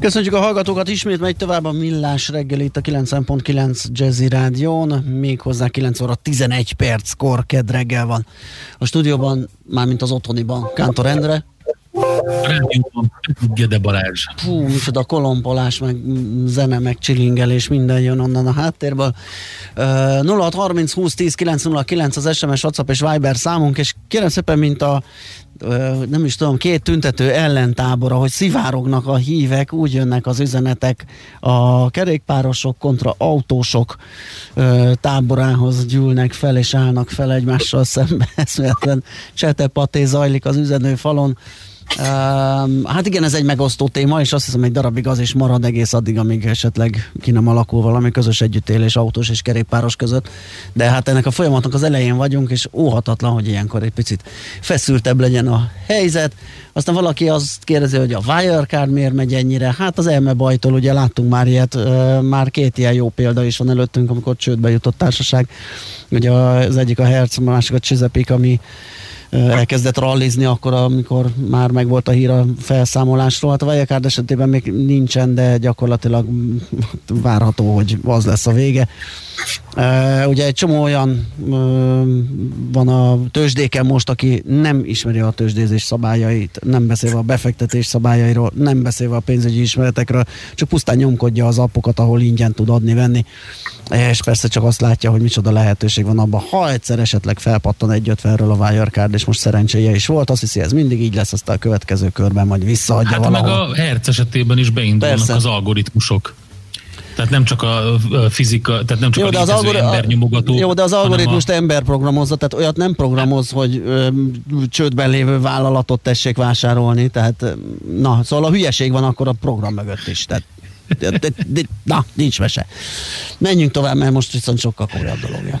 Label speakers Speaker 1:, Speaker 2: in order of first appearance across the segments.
Speaker 1: Köszönjük a hallgatókat, ismét megy tovább a Millás reggel itt a 9.9 Jazzy Rádión, méghozzá 9 óra 11 perckor kedd reggel van. A stúdióban, mármint az otthoniban, Kántor Endre.
Speaker 2: Rádióban Gede Balázs.
Speaker 1: Fú, micsoda kolompolás, meg zene, meg csilingelés, minden jön onnan a háttérből. Uh, 0630 20 10 909 az SMS, WhatsApp és Viber számunk, és kérem szépen, mint a nem is tudom, két tüntető ellentábora, hogy szivárognak a hívek, úgy jönnek az üzenetek a kerékpárosok kontra autósok táborához gyűlnek fel és állnak fel egymással szembe. Eszméletlen csetepaté zajlik az üzenőfalon. Uh, hát igen, ez egy megosztó téma, és azt hiszem egy darabig az is marad egész addig, amíg esetleg ki nem alakul valami közös együttélés autós és kerékpáros között. De hát ennek a folyamatnak az elején vagyunk, és óhatatlan, hogy ilyenkor egy picit feszültebb legyen a helyzet. Aztán valaki azt kérdezi, hogy a Wirecard miért megy ennyire. Hát az elme bajtól, ugye láttunk már ilyet, már két ilyen jó példa is van előttünk, amikor csődbe jutott társaság. Ugye az egyik a Hertz, a másik a Chesapeake, ami elkezdett rallizni akkor, amikor már megvolt a hír a felszámolásról. Hát a Wirecard esetében még nincsen, de gyakorlatilag várható, hogy az lesz a vége. Uh, ugye egy csomó olyan uh, van a tőzsdéken most, aki nem ismeri a tőzsdézés szabályait, nem beszélve a befektetés szabályairól, nem beszélve a pénzügyi ismeretekről, csak pusztán nyomkodja az appokat, ahol ingyen tud adni-venni, és persze csak azt látja, hogy micsoda lehetőség van abban, ha egyszer esetleg felpattan egy ötvenről a Wirecard, és most szerencséje is volt, azt hiszi, ez mindig így lesz, aztán a következő körben majd visszaadja
Speaker 2: hát
Speaker 1: valahol.
Speaker 2: meg a Hertz esetében is beindulnak persze. az algoritmusok. Tehát nem csak a fizika, tehát nem csak jó, a, de az algori- ember nyomogató.
Speaker 1: Jó, de az algoritmust a... ember programozza, tehát olyat nem programoz, hogy ö, csődben lévő vállalatot tessék vásárolni, tehát na, szóval a hülyeség van akkor a program mögött is, tehát de, de, de, na, nincs mese. Menjünk tovább, mert most viszont sokkal komolyabb dolog jön.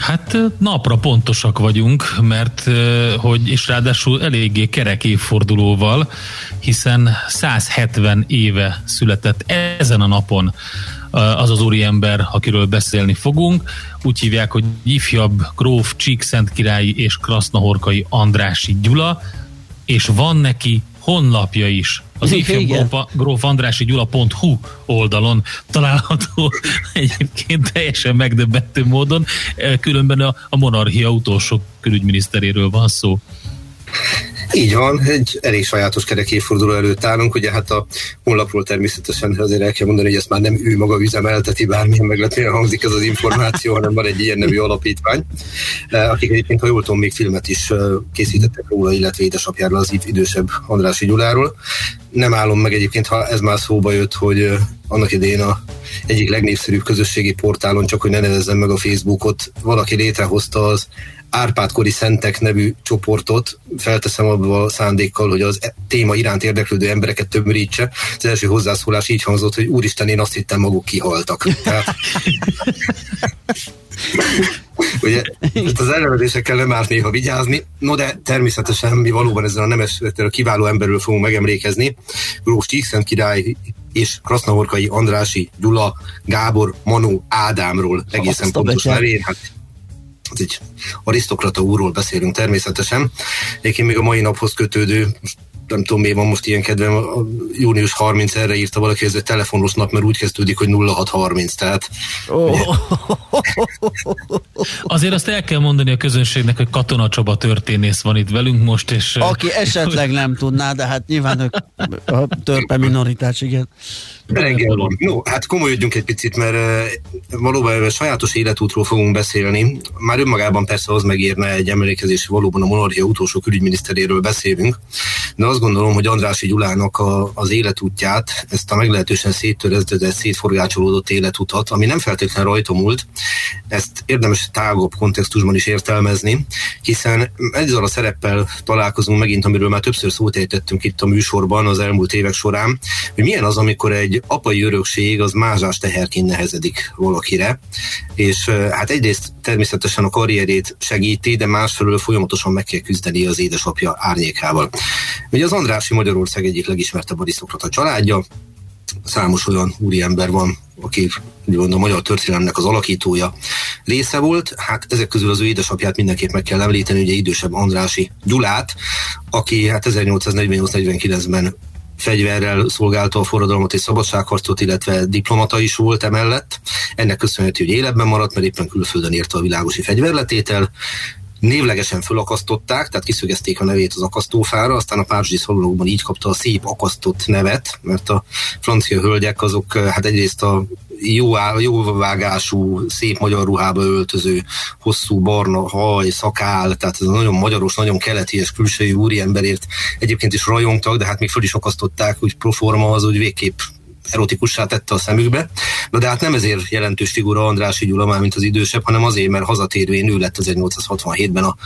Speaker 2: Hát napra pontosak vagyunk, mert hogy, és ráadásul eléggé kerek évfordulóval, hiszen 170 éve született ezen a napon az az úriember, akiről beszélni fogunk. Úgy hívják, hogy ifjabb gróf Csíkszent királyi és Krasznahorkai Andrási Gyula, és van neki honlapja is. Az ifjabb Andrási Gyula.hu oldalon található egyébként teljesen megdöbbentő módon, különben a, a monarchia utolsó külügyminiszteréről van szó.
Speaker 3: Így van, egy elég sajátos kerek évforduló előtt állunk, ugye hát a honlapról természetesen azért el kell mondani, hogy ezt már nem ő maga üzemelteti, bármilyen meglepően hangzik ez az információ, hanem van egy ilyen nevű alapítvány, eh, akik egyébként, ha jól tudom, még filmet is eh, készítettek róla, illetve édesapjáról, az idősebb Andrási Gyuláról. Nem állom meg egyébként, ha ez már szóba jött, hogy eh, annak idején a egyik legnépszerűbb közösségi portálon, csak hogy ne nevezzem meg a Facebookot, valaki létrehozta az Árpádkori Szentek nevű csoportot felteszem abba a szándékkal, hogy az téma iránt érdeklődő embereket tömörítse. Az első hozzászólás így hangzott, hogy úristen, én azt hittem maguk kihaltak. Tehát, Ugye, az elnevezésekkel nem árt néha vigyázni, no de természetesen mi valóban ezzel a nemes, a kiváló emberről fogunk megemlékezni. Gróf Csíkszent király és Krasznahorkai Andrási, Gyula, Gábor, Manu, Ádámról egészen pontos nevén. Hát az egy arisztokrata úrról beszélünk természetesen. Egyébként még a mai naphoz kötődő, nem tudom, mi van most ilyen kedvem, a június 30 erre írta valaki, ez egy telefonos nap, mert úgy kezdődik, hogy 0630, tehát... Oh.
Speaker 2: Azért azt el kell mondani a közönségnek, hogy Katona Csaba történész van itt velünk most, és...
Speaker 1: Aki esetleg nem tudná, de hát nyilván ők a törpe minoritás, igen.
Speaker 3: Van. No, hát komolyodjunk egy picit, mert valóban sajátos életútról fogunk beszélni. Már önmagában persze az megérne egy emlékezés, valóban a monarchia utolsó külügyminiszteréről beszélünk, de azt gondolom, hogy Andrási Gyulának a, az életútját, ezt a meglehetősen széttöreződött, szétforgácsolódott életutat, ami nem feltétlenül rajta múlt, ezt érdemes tágabb kontextusban is értelmezni, hiszen ezzel a szereppel találkozunk megint, amiről már többször szót ejtettünk itt a műsorban az elmúlt évek során, hogy milyen az, amikor egy apai örökség az mázsás teherként nehezedik valakire, és hát egyrészt természetesen a karrierét segíti, de másfelől folyamatosan meg kell küzdeni az édesapja árnyékával. Ugye az Andrási Magyarország egyik legismertebb arisztokrata családja, számos olyan úriember van, aki úgymond a magyar történelemnek az alakítója része volt. Hát ezek közül az ő édesapját mindenképp meg kell említeni, ugye idősebb Andrási Gyulát, aki hát 1848-49-ben fegyverrel szolgálta a forradalmat és szabadságharcot, illetve diplomata is volt emellett. Ennek köszönhető, hogy életben maradt, mert éppen külföldön érte a világosi fegyverletétel névlegesen fölakasztották, tehát kiszögezték a nevét az akasztófára, aztán a Párizsi szalonokban így kapta a szép akasztott nevet, mert a francia hölgyek azok hát egyrészt a jó, jó vágású, szép magyar ruhába öltöző, hosszú barna haj, szakál, tehát ez a nagyon magyaros, nagyon keleti és külsői úriemberért egyébként is rajongtak, de hát még föl is akasztották, úgy proforma az úgy végképp erotikussá tette a szemükbe. Na de hát nem ezért jelentős figura Andrási Gyula már, mint az idősebb, hanem azért, mert hazatérvén ő lett 1867-ben a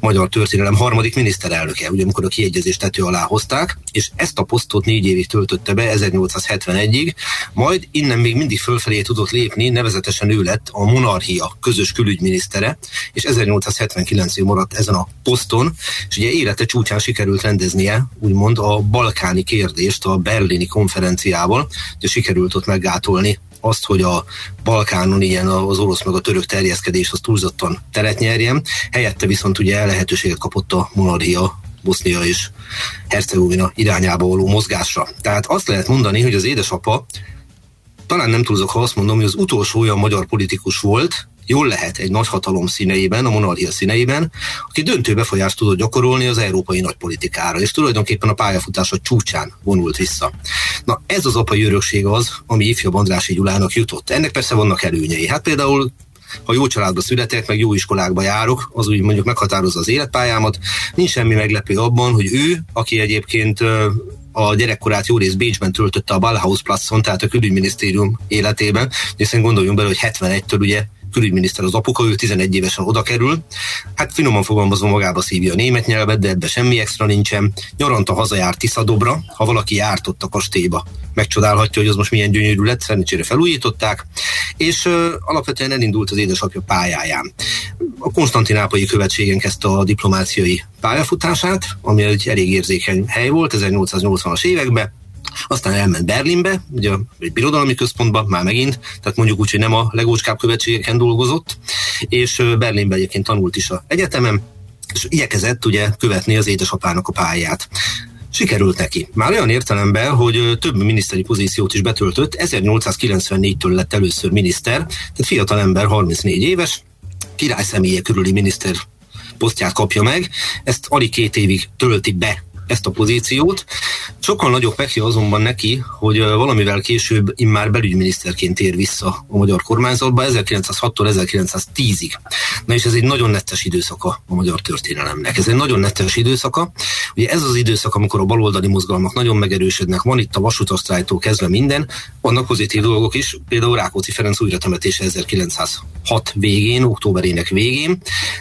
Speaker 3: magyar történelem harmadik miniszterelnöke, ugye amikor a kiegyezést tető alá hozták, és ezt a posztot négy évig töltötte be 1871-ig, majd innen még mindig fölfelé tudott lépni, nevezetesen ő lett a monarchia közös külügyminisztere, és 1879-ig maradt ezen a poszton, és ugye élete csúcsán sikerült rendeznie, úgymond a balkáni kérdést a berlini konferenciával, ugye sikerült ott meggátolni azt, hogy a Balkánon ilyen az orosz meg a török terjeszkedés az túlzottan teret nyerjen. Helyette viszont ugye lehetőséget kapott a monarchia Bosznia és Hercegovina irányába való mozgásra. Tehát azt lehet mondani, hogy az édesapa talán nem túlzok, ha azt mondom, hogy az utolsó olyan magyar politikus volt, jól lehet egy nagyhatalom színeiben, a monarchia színeiben, aki döntő befolyást tudott gyakorolni az európai nagypolitikára, és tulajdonképpen a pályafutása csúcsán vonult vissza. Na ez az apai örökség az, ami ifjabb Andrási Gyulának jutott. Ennek persze vannak előnyei. Hát például ha jó családba születek, meg jó iskolákba járok, az úgy mondjuk meghatározza az életpályámat. Nincs semmi meglepő abban, hogy ő, aki egyébként a gyerekkorát jó rész Bécsben töltötte a Ballhaus Platzon, tehát a külügyminisztérium életében, hiszen gondoljunk bele, hogy 71-től ugye külügyminiszter az apuka, ő 11 évesen oda kerül. Hát finoman fogalmazva magába szívja a német nyelvet, de ebbe semmi extra nincsen. Nyaranta hazajárt Tiszadobra, ha valaki járt ott a kastélyba, megcsodálhatja, hogy az most milyen gyönyörű lett, szerencsére felújították, és uh, alapvetően elindult az édesapja pályáján. A konstantinápolyi követségen kezdte a diplomáciai pályafutását, ami egy elég érzékeny hely volt 1880-as években, aztán elment Berlinbe, ugye egy birodalmi központba, már megint, tehát mondjuk úgy, hogy nem a legócskább követségeken dolgozott, és Berlinbe egyébként tanult is a egyetemen, és igyekezett ugye követni az édesapának a pályát. Sikerült neki. Már olyan értelemben, hogy több miniszteri pozíciót is betöltött, 1894-től lett először miniszter, tehát fiatal ember, 34 éves, király személye körüli miniszter posztját kapja meg, ezt alig két évig tölti be ezt a pozíciót. Sokkal nagyobb pekje azonban neki, hogy valamivel később immár belügyminiszterként ér vissza a magyar kormányzatba 1906-tól 1910-ig. Na és ez egy nagyon nettes időszaka a magyar történelemnek. Ez egy nagyon nettes időszaka. Ugye ez az időszak, amikor a baloldali mozgalmak nagyon megerősödnek, van itt a vasutasztrájtól kezdve minden, vannak pozitív dolgok is, például Rákóczi Ferenc újratemetése 1906 végén, októberének végén,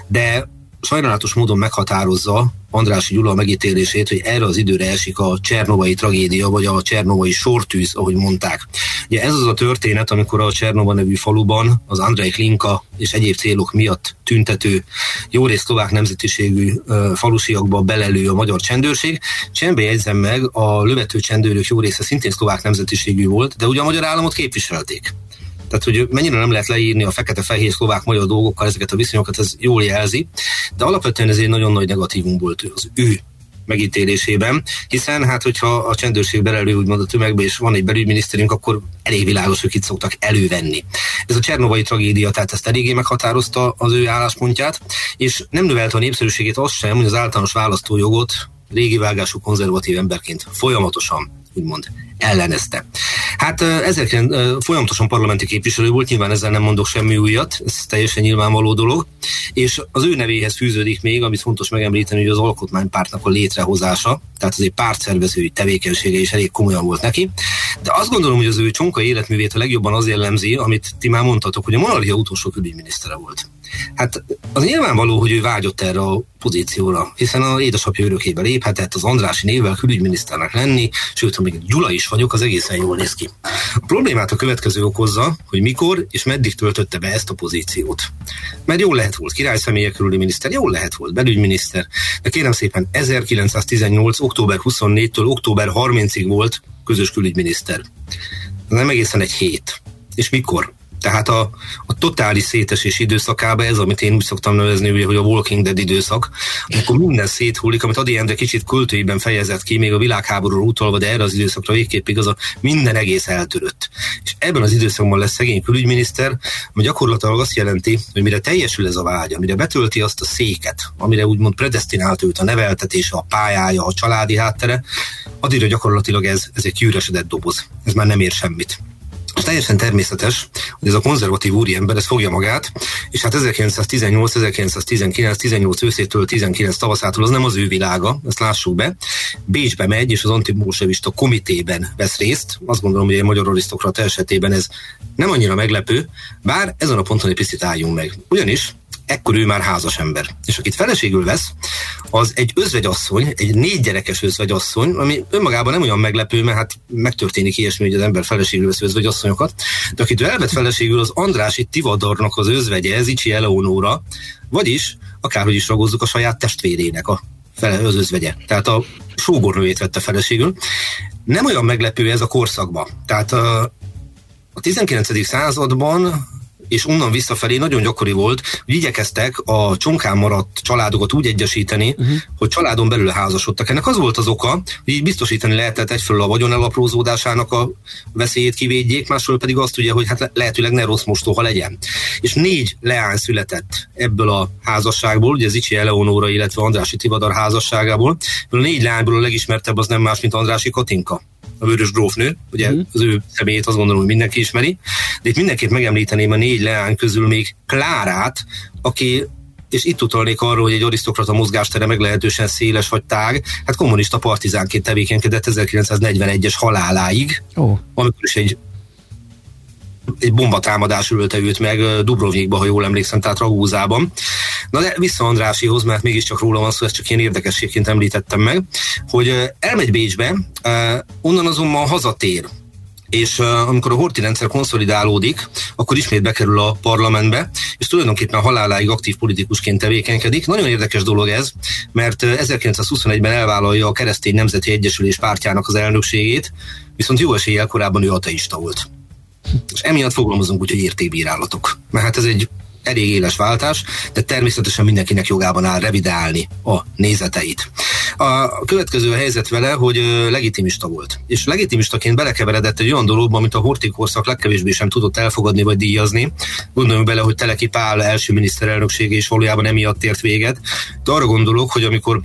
Speaker 3: de sajnálatos módon meghatározza Andrási Gyula megítélését, hogy erre az időre esik a Csernovai tragédia, vagy a Csernovai sortűz, ahogy mondták. Ugye ez az a történet, amikor a Csernova nevű faluban az Andrei Klinka és egyéb célok miatt tüntető, jó rész szlovák nemzetiségű falusiakba belelő a magyar csendőrség. Csembe jegyzem meg, a lövető csendőrök jó része szintén szlovák nemzetiségű volt, de ugye a magyar államot képviselték. Tehát, hogy mennyire nem lehet leírni a fekete-fehér szlovák magyar dolgokkal ezeket a viszonyokat, ez jól jelzi, de alapvetően ez egy nagyon nagy negatívum volt az ő megítélésében, hiszen hát hogyha a csendőrség belelő úgymond a tömegbe, és van egy belügyminiszterünk, akkor elég világos, hogy itt szoktak elővenni. Ez a Csernovai tragédia, tehát ezt eléggé meghatározta az ő álláspontját, és nem növelte a népszerűségét az sem, hogy az általános választójogot régi vágású konzervatív emberként folyamatosan úgymond ellenezte. Hát ezek folyamatosan parlamenti képviselő volt, nyilván ezzel nem mondok semmi újat, ez teljesen nyilvánvaló dolog, és az ő nevéhez fűződik még, amit fontos megemlíteni, hogy az alkotmánypártnak a létrehozása, tehát az egy pártszervezői tevékenysége is elég komolyan volt neki, de azt gondolom, hogy az ő csonka életművét a legjobban az jellemzi, amit ti már mondtatok, hogy a monarchia utolsó külügyminisztere volt. Hát az nyilvánvaló, hogy ő vágyott erre a pozícióra, hiszen a édesapja örökébe léphetett, az Andrási névvel külügyminiszternek lenni, sőt, még Gyula is vagyok, az egészen jól néz ki. A problémát a következő okozza, hogy mikor és meddig töltötte be ezt a pozíciót. Mert jól lehet volt király személye körüli miniszter, jól lehet volt belügyminiszter, de kérem szépen 1918. október 24-től október 30-ig volt közös külügyminiszter. Nem egészen egy hét. És mikor? Tehát a, a totális szétesés időszakában ez, amit én úgy szoktam nevezni, ugye, hogy a Walking Dead időszak, amikor minden széthullik, amit Adi Endre kicsit költőiben fejezett ki, még a világháborúról utolva, de erre az időszakra végképp igaz, minden egész eltörött. És ebben az időszakban lesz szegény külügyminiszter, ami gyakorlatilag azt jelenti, hogy mire teljesül ez a vágya, mire betölti azt a széket, amire úgymond predestinált őt a neveltetése, a pályája, a családi háttere, addigra gyakorlatilag ez, ez egy kiüresedett doboz. Ez már nem ér semmit. Teljesen természetes, hogy ez a konzervatív úriember ez fogja magát, és hát 1918, 1919, 18 őszétől 19 tavaszától az nem az ő világa, ezt lássuk be. Bécsbe megy, és az antibolsevista komitében vesz részt. Azt gondolom, hogy a magyar arisztokrata esetében ez nem annyira meglepő, bár ezen a ponton egy picit álljunk meg. Ugyanis ekkor ő már házas ember. És akit feleségül vesz, az egy özvegyasszony, egy négy gyerekes özvegyasszony, ami önmagában nem olyan meglepő, mert hát megtörténik ilyesmi, hogy az ember feleségül vesz özvegyasszonyokat, de akit ő elvet feleségül, az Andrási Tivadornak az özvegye, Zicsi Eleonóra, vagyis akárhogy is ragozzuk a saját testvérének a fele, az özvegye. Tehát a sógornőjét vette feleségül. Nem olyan meglepő ez a korszakban. Tehát a 19. században és onnan visszafelé nagyon gyakori volt, hogy igyekeztek a csonkán maradt családokat úgy egyesíteni, uh-huh. hogy családon belül házasodtak. Ennek az volt az oka, hogy így biztosítani lehetett egyfelől a vagyon elaprózódásának a veszélyét kivédjék, másról pedig azt ugye, hogy hát lehetőleg ne rossz mostoha legyen. És négy leány született ebből a házasságból, ugye Zicsi Eleonóra, illetve Andrási Tivadar házasságából. A négy leányból a legismertebb az nem más, mint Andrási Katinka a vörös grófnő, ugye mm. az ő személyét azt gondolom, hogy mindenki ismeri, de itt mindenképp megemlíteném a négy leány közül még Klárát, aki és itt utalnék arról, hogy egy arisztokrata mozgástere meglehetősen széles vagy tág, hát kommunista partizánként tevékenykedett 1941-es haláláig, oh. amikor is egy egy bombatámadás ölte őt meg Dubrovnikba, ha jól emlékszem, tehát Ragúzában. Na de vissza Andrásihoz, mert mégiscsak róla van szó, ezt csak én érdekességként említettem meg, hogy elmegy Bécsbe, onnan azonban hazatér és amikor a horti rendszer konszolidálódik, akkor ismét bekerül a parlamentbe, és tulajdonképpen haláláig aktív politikusként tevékenykedik. Nagyon érdekes dolog ez, mert 1921-ben elvállalja a Keresztény Nemzeti Egyesülés pártjának az elnökségét, viszont jó eséllyel korábban ő ateista volt. És emiatt fogalmazunk úgy, hogy értékbírálatok. Mert hát ez egy elég éles váltás, de természetesen mindenkinek jogában áll revidálni a nézeteit. A következő helyzet vele, hogy legitimista volt. És legitimistaként belekeveredett egy olyan dologba, amit a hortikorszak legkevésbé sem tudott elfogadni vagy díjazni. Gondoljunk bele, hogy Teleki Pál első miniszterelnöksége is valójában emiatt ért véget. De arra gondolok, hogy amikor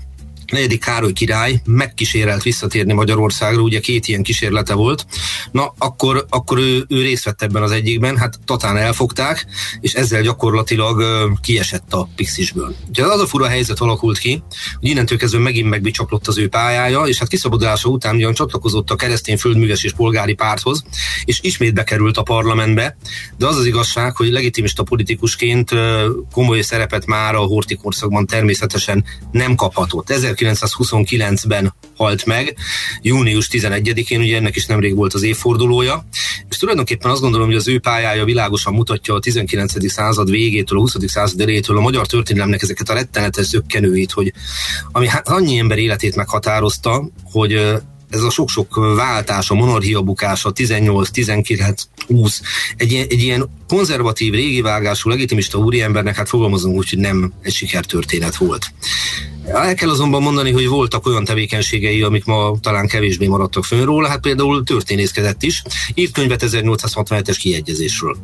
Speaker 3: negyedik Károly király megkísérelt visszatérni Magyarországra, ugye két ilyen kísérlete volt, na akkor, akkor ő, ő részt vett ebben az egyikben, hát totán elfogták, és ezzel gyakorlatilag uh, kiesett a Pixisből. Ugye az a fura helyzet alakult ki, hogy innentől kezdve megint megbicsaklott az ő pályája, és hát kiszabadulása után ugyan csatlakozott a keresztény földműves és polgári párthoz, és ismét bekerült a parlamentbe, de az az igazság, hogy legitimista politikusként uh, komoly szerepet már a horti korszakban természetesen nem kaphatott. 1929-ben halt meg, június 11-én, ugye ennek is nemrég volt az évfordulója, és tulajdonképpen azt gondolom, hogy az ő pályája világosan mutatja a 19. század végétől, a 20. század elétől a magyar történelemnek ezeket a rettenetes zökkenőit, hogy ami hát annyi ember életét meghatározta, hogy ez a sok-sok váltás, a monarchia bukása 18, 19, úsz. Egy, egy ilyen konzervatív, régi vágású, legitimista úriembernek, hát fogalmazunk úgy, hogy nem egy sikertörténet volt. El kell azonban mondani, hogy voltak olyan tevékenységei, amik ma talán kevésbé maradtak fönn róla, hát például történészkedett is. Írt könyvet 1867-es kiegyezésről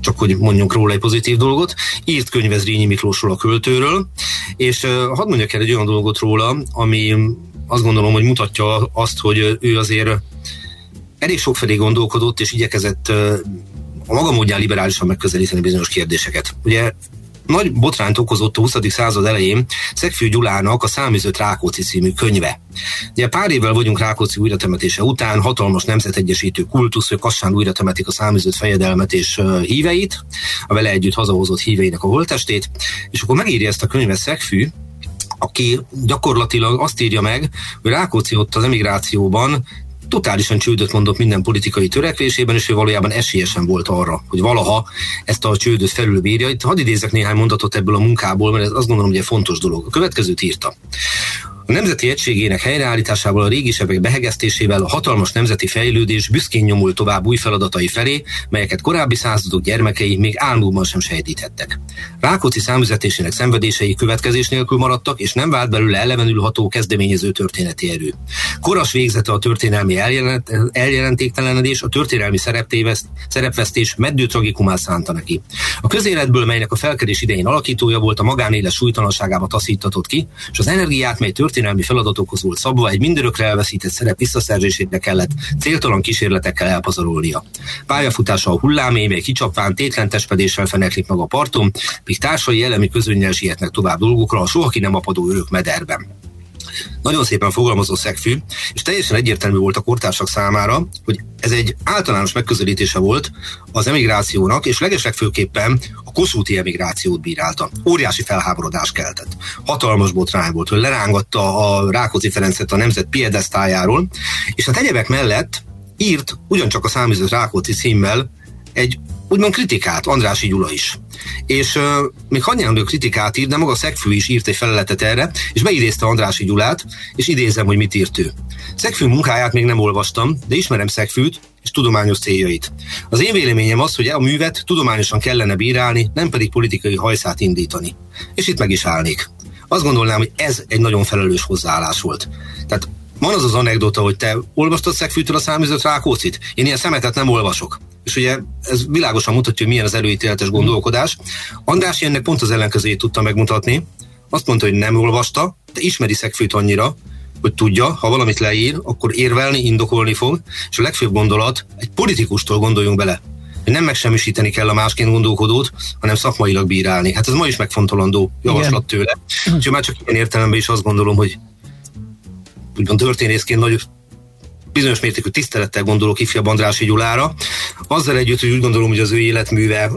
Speaker 3: csak hogy mondjunk róla egy pozitív dolgot, írt könyvez Rényi Miklósról a költőről, és hadd mondjak el egy olyan dolgot róla, ami azt gondolom, hogy mutatja azt, hogy ő azért elég felé gondolkodott, és igyekezett a maga módján liberálisan megközelíteni bizonyos kérdéseket. Ugye nagy botrányt okozott a 20. század elején Szegfű Gyulának a Száműzött Rákóczi című könyve. Ugye pár évvel vagyunk Rákóczi újratemetése után, hatalmas nemzetegyesítő kultusz, hogy Kassán újratemetik a száműzött fejedelmet és híveit, a vele együtt hazahozott híveinek a holtestét, és akkor megírja ezt a könyvet Szegfű, aki gyakorlatilag azt írja meg, hogy Rákóczi ott az emigrációban totálisan csődöt mondott minden politikai törekvésében, és ő valójában esélyesen volt arra, hogy valaha ezt a csődöt felülbírja. Itt hadd idézek néhány mondatot ebből a munkából, mert ez azt gondolom, hogy egy fontos dolog. A következőt írta. A nemzeti egységének helyreállításával, a régi sebek behegesztésével a hatalmas nemzeti fejlődés büszkén nyomul tovább új feladatai felé, melyeket korábbi századok gyermekei még álmukban sem sejtíthettek. Rákóczi számüzetésének szenvedései következés nélkül maradtak, és nem vált belőle elevenül ható kezdeményező történeti erő. Koras végzete a történelmi eljelent, eljelentéktelenedés, a történelmi szerepvesztés meddő tragikumát szánta neki. A közéletből, melynek a felkerés idején alakítója volt, a magánélet súlytalanságába taszítatott ki, és az energiát, mely történelmi történelmi feladatokhoz volt szabva, egy mindörökre elveszített szerep visszaszerzésére kellett céltalan kísérletekkel elpazarolnia. Pályafutása a hullámé, mely kicsapván tétlen testpedéssel feneklik meg a parton, míg társai elemi közönnyel sietnek tovább dolgokra soha ki nem apadó örök mederben. Nagyon szépen fogalmazó szegfű, és teljesen egyértelmű volt a kortársak számára, hogy ez egy általános megközelítése volt az emigrációnak, és legeslegfőképpen a koszúti emigrációt bírálta. Óriási felháborodás keltett. Hatalmas botrány volt, hogy lerángatta a Rákóczi Ferencet a nemzet piedesztájáról, és hát egyebek mellett írt ugyancsak a száműzött Rákóczi címmel egy úgymond kritikát, Andrási Gyula is. És uh, még Hanyánlő kritikát írt, de maga Szegfű is írt egy feleletet erre, és beidézte Andrási Gyulát, és idézem, hogy mit írt ő. Szegfű munkáját még nem olvastam, de ismerem Szegfűt és tudományos céljait. Az én véleményem az, hogy a művet tudományosan kellene bírálni, nem pedig politikai hajszát indítani. És itt meg is állnék. Azt gondolnám, hogy ez egy nagyon felelős hozzáállás volt. Tehát van az az anekdota, hogy te olvastad Szegfűtől a száműzött Rákócit? Én ilyen szemetet nem olvasok és ugye ez világosan mutatja, hogy milyen az előítéletes gondolkodás. András ennek pont az ellenkezőjét tudta megmutatni. Azt mondta, hogy nem olvasta, de ismeri Szegfőt annyira, hogy tudja, ha valamit leír, akkor érvelni, indokolni fog, és a legfőbb gondolat, egy politikustól gondoljunk bele, hogy nem megsemmisíteni kell a másként gondolkodót, hanem szakmailag bírálni. Hát ez ma is megfontolandó javaslat tőle. És már csak ilyen értelemben is azt gondolom, hogy úgymond történészként nagy bizonyos mértékű tisztelettel gondolok ifjabb Andrási Gyulára. Azzal együtt, hogy úgy gondolom, hogy az ő életműve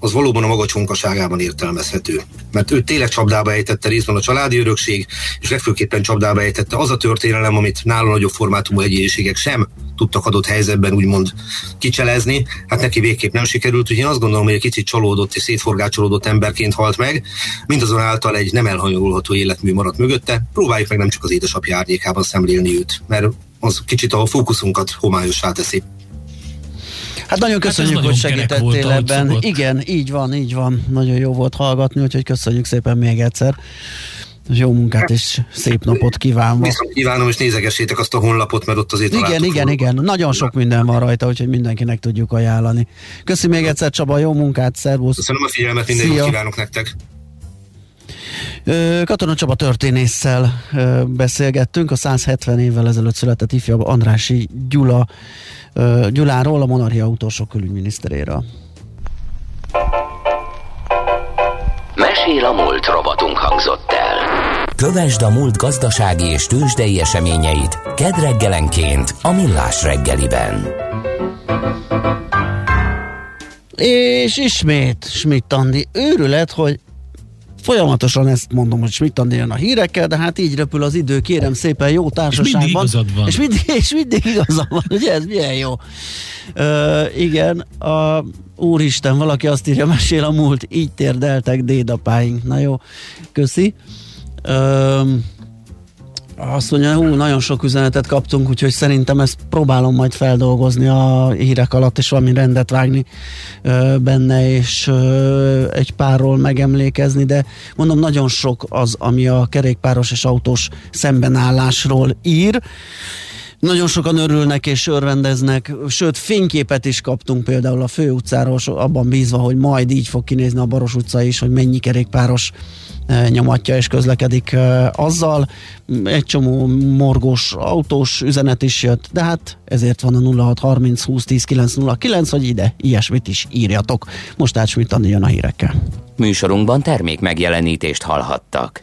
Speaker 3: az valóban a maga csonkaságában értelmezhető. Mert ő tényleg csapdába ejtette részben a családi örökség, és legfőképpen csapdába ejtette az a történelem, amit nála nagyobb formátumú egyéniségek sem tudtak adott helyzetben úgymond kicselezni. Hát neki végképp nem sikerült, úgyhogy én azt gondolom, hogy egy kicsit csalódott és szétforgácsolódott emberként halt meg, mindazonáltal egy nem elhanyagolható életmű maradt mögötte. Próbáljuk meg nem csak az édesapja árnyékában szemlélni őt, mert az kicsit a fókuszunkat homályossá teszi.
Speaker 1: Hát nagyon hát köszönjük, hát hogy segítettél volt, ebben. Igen, így van, így van. Nagyon jó volt hallgatni, úgyhogy köszönjük szépen még egyszer. Jó munkát és szép napot kívánva.
Speaker 3: Viszont kívánom, és nézegessétek azt a honlapot, mert ott azért
Speaker 1: Igen, igen, igen. Nagyon sok minden van rajta, úgyhogy mindenkinek tudjuk ajánlani. Köszönjük még egyszer Csaba, jó munkát, szervusz.
Speaker 3: Köszönöm a figyelmet, minden kívánok nektek.
Speaker 1: Katona Csaba történésszel beszélgettünk, a 170 évvel ezelőtt született ifjabb Andrási Gyula, Gyuláról, a monarchia utolsó külügyminiszteréről.
Speaker 4: Mesél a múlt robotunk hangzott el. Kövesd a múlt gazdasági és tőzsdei eseményeit kedd reggelenként a Millás reggeliben.
Speaker 1: És ismét Schmidt Andi őrület, hogy Folyamatosan ezt mondom, hogy mit jön a hírekkel, de hát így repül az idő, kérem szépen, jó társaságban. És mindig
Speaker 2: van.
Speaker 1: És mindig, és mindig igazad van, ugye ez milyen jó. Uh, igen, a úristen, valaki azt írja, mesél a múlt, így térdeltek dédapáink. Na jó, köszi. Uh, Azt mondja, hú, nagyon sok üzenetet kaptunk, úgyhogy szerintem ezt próbálom majd feldolgozni a hírek alatt, és valami rendet vágni ö, benne, és ö, egy párról megemlékezni, de mondom, nagyon sok az, ami a kerékpáros és autós szembenállásról ír. Nagyon sokan örülnek és örvendeznek, sőt fényképet is kaptunk például a főutcáról, abban bízva, hogy majd így fog kinézni a Baros utca is, hogy mennyi kerékpáros nyomatja és közlekedik azzal. Egy csomó morgós autós üzenet is jött, de hát ezért van a 0630 20 10 909, hogy ide ilyesmit is írjatok. Most Ács jön a hírekkel.
Speaker 4: Műsorunkban termék megjelenítést hallhattak.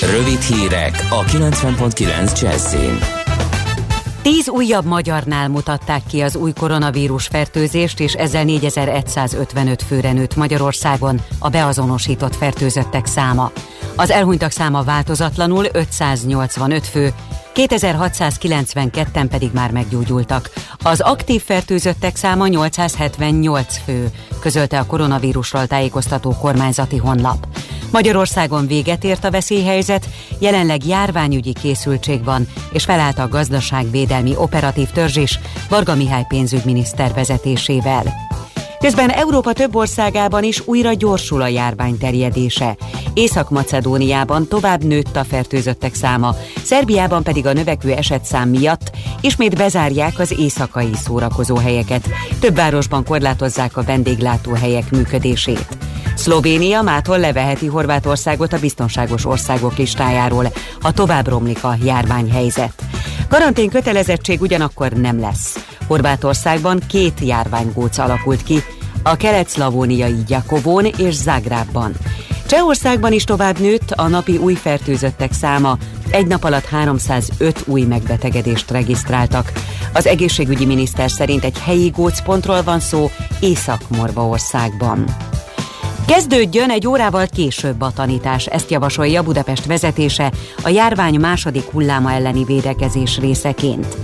Speaker 4: Rövid hírek a 90.9 Jazzin.
Speaker 5: Tíz újabb magyarnál mutatták ki az új koronavírus fertőzést, és ezzel 4155 főre nőtt Magyarországon a beazonosított fertőzöttek száma. Az elhunytak száma változatlanul 585 fő, 2692-en pedig már meggyógyultak. Az aktív fertőzöttek száma 878 fő, közölte a koronavírusról tájékoztató kormányzati honlap. Magyarországon véget ért a veszélyhelyzet, jelenleg járványügyi készültség van, és felállt a gazdaságvédelmi operatív törzs is Varga Mihály pénzügyminiszter vezetésével. Közben Európa több országában is újra gyorsul a járvány terjedése. Észak-Macedóniában tovább nőtt a fertőzöttek száma, Szerbiában pedig a növekvő esetszám miatt ismét bezárják az éjszakai szórakozóhelyeket. Több városban korlátozzák a vendéglátóhelyek működését. Szlovénia mától leveheti Horvátországot a biztonságos országok listájáról, ha tovább romlik a járványhelyzet. Karantén kötelezettség ugyanakkor nem lesz. Horvátországban két járványgóc alakult ki, a kelet-szlavóniai Gyakovón és Zágrábban. Csehországban is tovább nőtt a napi új fertőzöttek száma, egy nap alatt 305 új megbetegedést regisztráltak. Az egészségügyi miniszter szerint egy helyi gócpontról van szó Észak-Morvaországban. Kezdődjön egy órával később a tanítás, ezt javasolja Budapest vezetése a járvány második hulláma elleni védekezés részeként.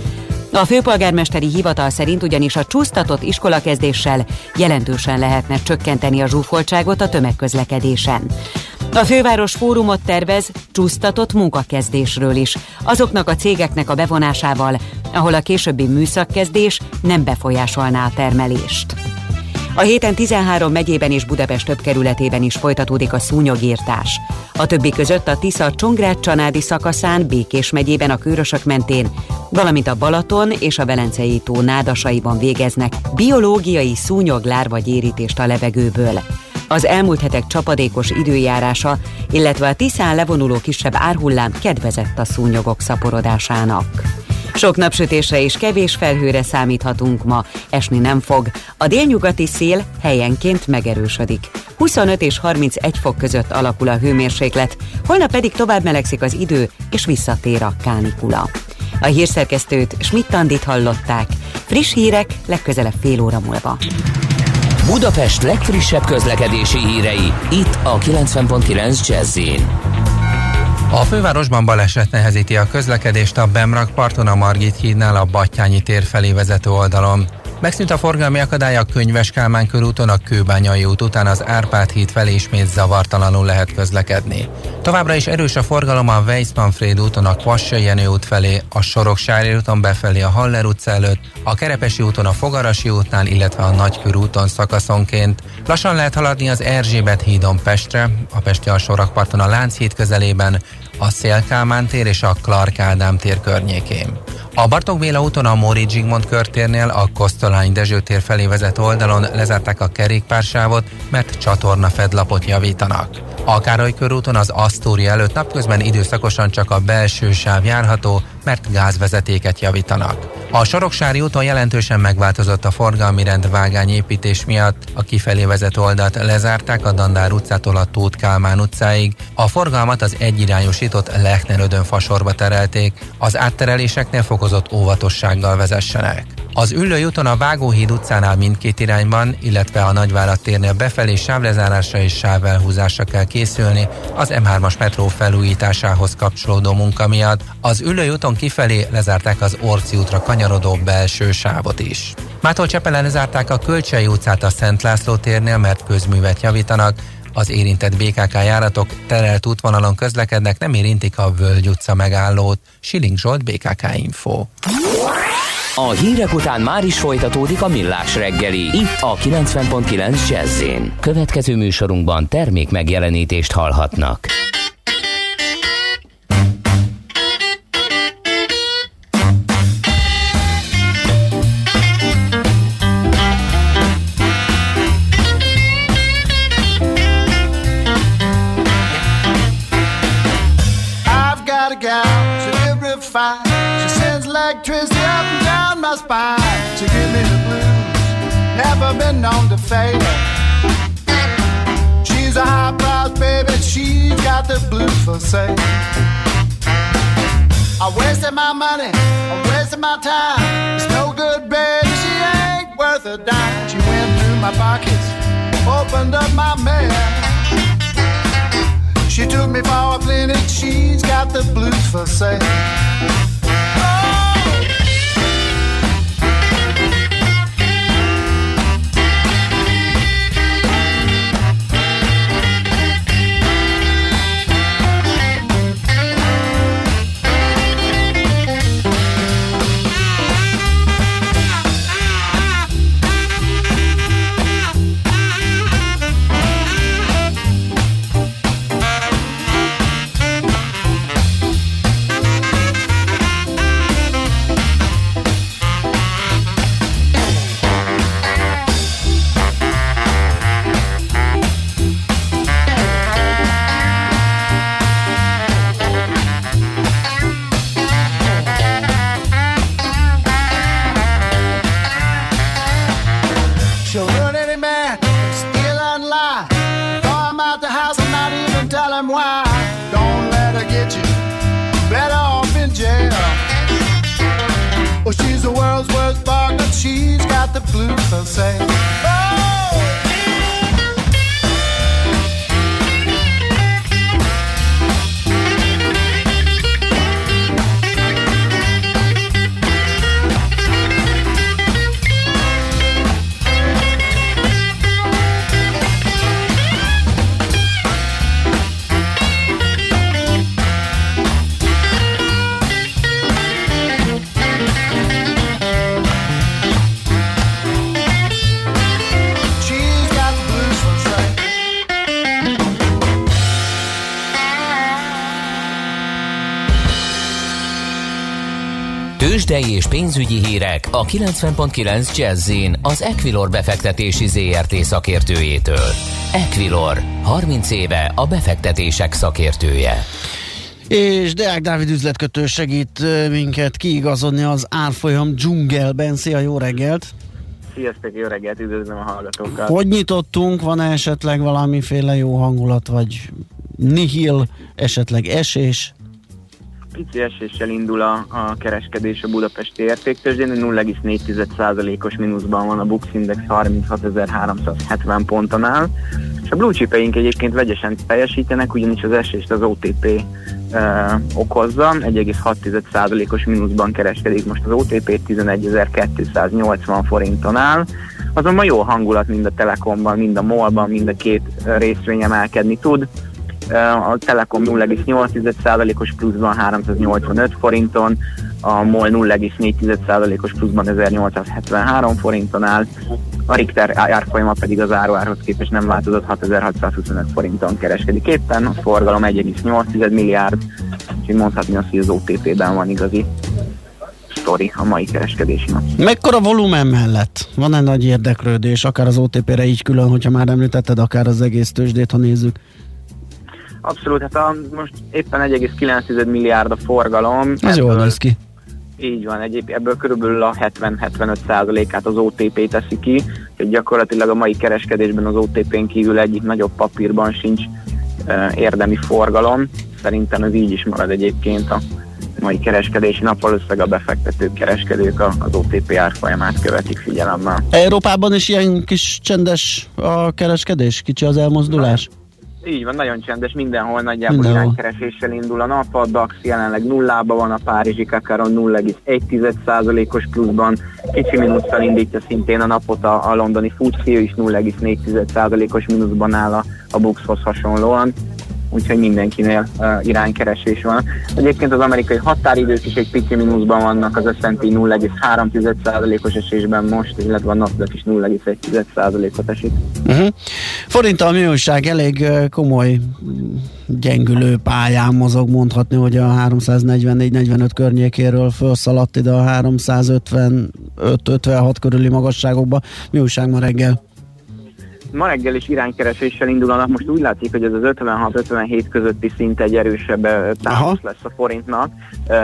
Speaker 5: A főpolgármesteri hivatal szerint ugyanis a csúsztatott iskolakezdéssel jelentősen lehetne csökkenteni a zsúfoltságot a tömegközlekedésen. A főváros fórumot tervez csúsztatott munkakezdésről is, azoknak a cégeknek a bevonásával, ahol a későbbi műszakkezdés nem befolyásolná a termelést. A héten 13 megyében és Budapest több kerületében is folytatódik a szúnyogírtás. A többi között a Tisza Csongrád Csanádi szakaszán, Békés megyében a Kőrösök mentén, valamint a Balaton és a Velencei tó nádasaiban végeznek biológiai szúnyoglárva gyérítést a levegőből. Az elmúlt hetek csapadékos időjárása, illetve a Tiszán levonuló kisebb árhullám kedvezett a szúnyogok szaporodásának. Sok napsütésre és kevés felhőre számíthatunk ma, esni nem fog. A délnyugati szél helyenként megerősödik. 25 és 31 fok között alakul a hőmérséklet, holnap pedig tovább melegszik az idő, és visszatér a kánikula. A hírszerkesztőt Schmidt-Tandit hallották. Friss hírek legközelebb fél óra múlva.
Speaker 4: Budapest legfrissebb közlekedési hírei, itt a 90.9 jazz
Speaker 6: a fővárosban baleset nehezíti a közlekedést a Bemrak parton a Margit hídnál a Battyányi tér felé vezető oldalon. Megszűnt a forgalmi akadály a Könyves Kálmán körúton, a Kőbányai út után az Árpád híd felé ismét zavartalanul lehet közlekedni. Továbbra is erős a forgalom a Weiss-Manfred úton, a Kvassai Jenő út felé, a Soroksári úton befelé a Haller utca előtt, a Kerepesi úton a Fogarasi útnál, illetve a Nagykörúton szakaszonként. Lassan lehet haladni az Erzsébet hídon Pestre, a Pesti alsórakparton a Lánchíd közelében, a Szélkámán tér és a Clark Ádám tér környékén. A Bartók Béla úton a Móri Zsigmond körtérnél a Kosztolány Dezső tér felé vezet oldalon lezárták a kerékpársávot, mert csatorna fedlapot javítanak. A Károly körúton az Asztória előtt napközben időszakosan csak a belső sáv járható, mert gázvezetéket javítanak. A Soroksári úton jelentősen megváltozott a forgalmi rend vágányépítés miatt. A kifelé vezető oldalt lezárták a Dandár utcától a Tóth Kálmán utcáig. A forgalmat az egyirányosított Lechner fasorba terelték. Az áttereléseknél fokozott óvatossággal vezessenek. Az Üllői úton a Vágóhíd utcánál mindkét irányban, illetve a Nagyvárat térnél befelé sávlezárásra és sávelhúzásra kell készülni az M3-as metró felújításához kapcsolódó munka miatt. Az Üllői úton kifelé lezárták az Orci útra kanyarodó belső sávot is. Mától Csepelen lezárták a Kölcsei utcát a Szent László térnél, mert közművet javítanak, az érintett BKK járatok terelt útvonalon közlekednek, nem érintik a Völgy utca megállót. Siling Zsolt, BKK Info.
Speaker 4: A hírek után már is folytatódik a millás reggeli. Itt a 90.9 jazz Következő műsorunkban termék megjelenítést hallhatnak. I've got a gal, She electricity up my spine to give me the blues. Never been known to fail. She's a high price baby, she's got the blues for sale. I wasted my money, I wasted my time. It's no good, baby, she ain't worth a dime. She went through my pockets, opened up my mail. She took me for a clinic, she's got the blues for sale. blues so say. Tőzsdei és pénzügyi hírek a 90.9 jazz az Equilor befektetési ZRT szakértőjétől. Equilor, 30 éve a befektetések szakértője.
Speaker 1: És Deák Dávid üzletkötő segít minket kiigazodni az árfolyam dzsungelben. Szia, jó reggelt!
Speaker 7: Sziasztok, jó reggelt, üdvözlöm a hallgatókat!
Speaker 1: Hogy nyitottunk? Van -e esetleg valamiféle jó hangulat, vagy nihil, esetleg esés?
Speaker 7: Pici eséssel indul a, a kereskedés a budapesti értéktőzsdén, 0,4%-os mínuszban van a Bux Index 36.370 ponton áll, és a blue chipeink egyébként vegyesen teljesítenek, ugyanis az esést az OTP e, okozza, 1,6%-os mínuszban kereskedik most az OTP 11.280 forinton áll, azonban jó hangulat mind a Telekomban, mind a MOL-ban, mind a két részvény emelkedni tud a Telekom 0,8%-os pluszban 385 forinton, a MOL 0,4%-os pluszban 1873 forinton áll, a Richter árfolyama pedig az áruárhoz képest nem változott 6625 forinton kereskedik éppen, a forgalom 1,8 milliárd, úgyhogy mondhatni azt, hogy az OTP-ben van igazi sztori a mai kereskedési nap.
Speaker 1: Mekkora volumen mellett? Van-e nagy érdeklődés, akár az OTP-re így külön, hogyha már említetted, akár az egész tőzsdét, ha nézzük?
Speaker 7: Abszolút, hát a, most éppen 1,9 milliárd a forgalom.
Speaker 1: Ez jól néz ki.
Speaker 7: Így van, egyéb, ebből körülbelül a 70-75 százalékát az OTP teszi ki, hogy gyakorlatilag a mai kereskedésben az OTP-n kívül egyik nagyobb papírban sincs uh, érdemi forgalom. Szerintem ez így is marad egyébként a mai kereskedési nap, valószínűleg a befektetők, kereskedők az OTP árfolyamát követik figyelemmel.
Speaker 1: Európában is ilyen kis csendes a kereskedés, kicsi az elmozdulás?
Speaker 7: Így van, nagyon csendes, mindenhol nagyjából mindenhol. iránykereséssel indul a nap, a DAX jelenleg nullában van, a Párizsi Kakaron 0,1%-os pluszban, kicsi mínusszal indítja szintén a napot a, a londoni FTSE is 0,4%-os mínuszban áll a, a Buxhoz hasonlóan úgyhogy mindenkinél uh, iránykeresés van. Egyébként az amerikai határidők is egy pici mínuszban vannak, az S&P 0,3%-os esésben most, illetve a Nasdaq is 0,1%-ot esik.
Speaker 1: Uh-huh. Forinttal mi újság elég komoly gyengülő pályán mozog, mondhatni, hogy a 344-45 környékéről felszaladt ide a 355-56 körüli magasságokba. Mi újság ma reggel?
Speaker 7: Ma reggel is iránykereséssel indul a nap. Most úgy látszik, hogy ez az 56-57 közötti szint egy erősebb támasz lesz a forintnak.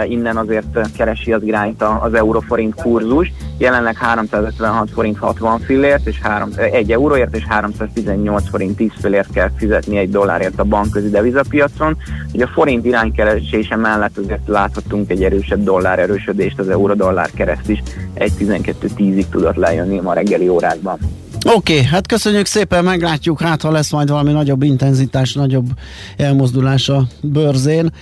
Speaker 7: Innen azért keresi az irányt az euróforint kurzus. Jelenleg 356 forint 60 fillért, és 3, 1 euróért, és 318 forint 10 fillért kell fizetni egy dollárért a bankközi devizapiacon. Ugye a forint iránykeresése mellett azért láthatunk egy erősebb dollár erősödést, az euró-dollár kereszt is 1.12.10-ig tudott lejönni ma reggeli órákban.
Speaker 1: Oké, okay, hát köszönjük szépen, meglátjuk, hát ha lesz majd valami nagyobb intenzitás, nagyobb elmozdulás a bőrzén,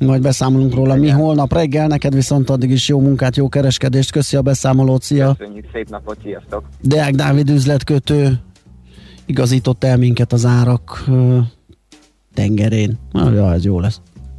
Speaker 1: majd beszámolunk róla mi holnap reggel, neked viszont addig is jó munkát, jó kereskedést, köszi a beszámolót, szia!
Speaker 7: Köszönjük, szép napot, sziasztok!
Speaker 1: Deák Dávid üzletkötő igazított el minket az árak tengerén. Na, ja, ez jó lesz.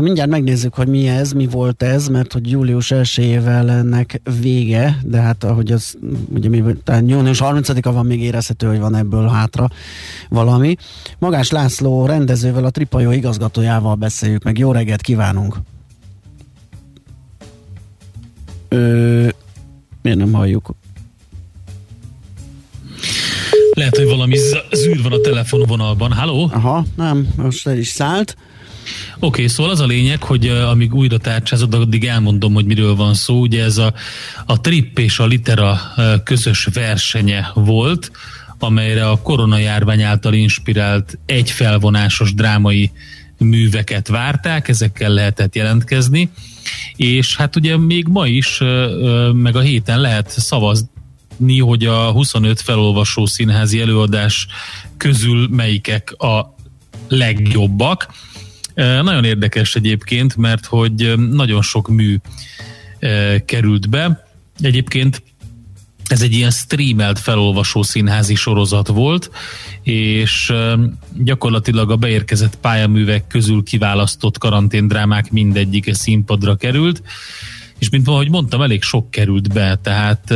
Speaker 1: Mindjárt megnézzük, hogy mi ez, mi volt ez, mert hogy július 1 ennek vége, de hát ahogy az, ugye mi, tehát június 30-a van még érezhető, hogy van ebből hátra valami. Magás László rendezővel, a Tripajó igazgatójával beszéljük meg. Jó reggelt kívánunk! Ö, miért nem halljuk?
Speaker 2: Lehet, hogy valami zűr van a telefonvonalban. Halló?
Speaker 1: Aha, nem, most el is szállt.
Speaker 2: Oké, okay, szóval az a lényeg, hogy uh, amíg újra tárcsázod, addig elmondom, hogy miről van szó. Ugye ez a, a Trip és a Litera uh, közös versenye volt, amelyre a koronajárvány által inspirált egyfelvonásos drámai műveket várták, ezekkel lehetett jelentkezni, és hát ugye még ma is, meg a héten lehet szavazni, hogy a 25 felolvasó színházi előadás közül melyikek a legjobbak. Nagyon érdekes egyébként, mert hogy nagyon sok mű került be. Egyébként ez egy ilyen streamelt felolvasó színházi sorozat volt, és gyakorlatilag a beérkezett pályaművek közül kiválasztott karanténdrámák mindegyike színpadra került, és mint ahogy mondtam, elég sok került be, tehát